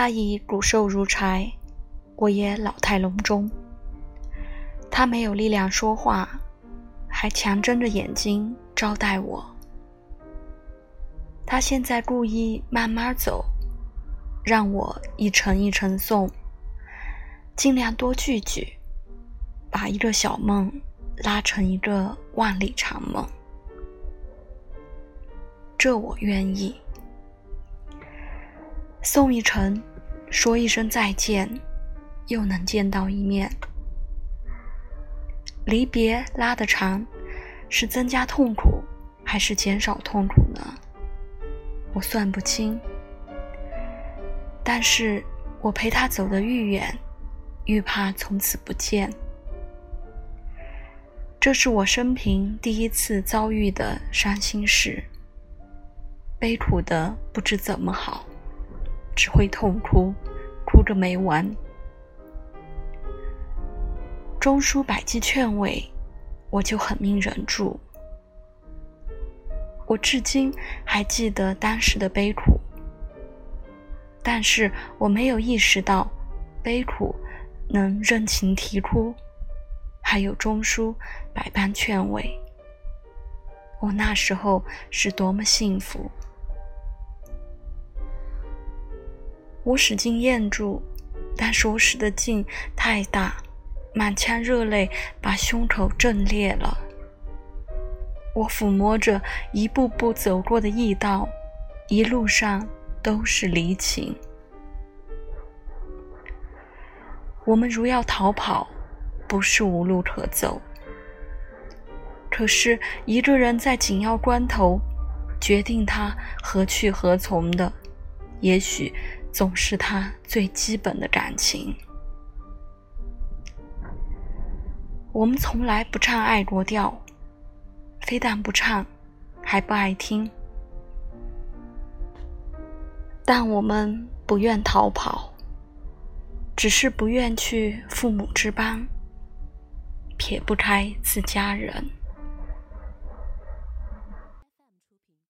他已骨瘦如柴，我也老态龙钟。他没有力量说话，还强睁着眼睛招待我。他现在故意慢慢走，让我一程一程送，尽量多聚聚，把一个小梦拉成一个万里长梦。这我愿意。送一程，说一声再见，又能见到一面。离别拉得长，是增加痛苦，还是减少痛苦呢？我算不清。但是我陪他走得愈远，愈怕从此不见。这是我生平第一次遭遇的伤心事，悲苦的不知怎么好。只会痛哭，哭个没完。钟书百计劝慰，我就狠命忍住。我至今还记得当时的悲苦，但是我没有意识到，悲苦能任情啼哭，还有钟书百般劝慰。我那时候是多么幸福！我使劲咽住，但是我使的劲太大，满腔热泪把胸口震裂了。我抚摸着一步步走过的驿道，一路上都是离情。我们如要逃跑，不是无路可走。可是一个人在紧要关头，决定他何去何从的，也许。总是他最基本的感情。我们从来不唱爱国调，非但不唱，还不爱听。但我们不愿逃跑，只是不愿去父母之邦，撇不开自家人。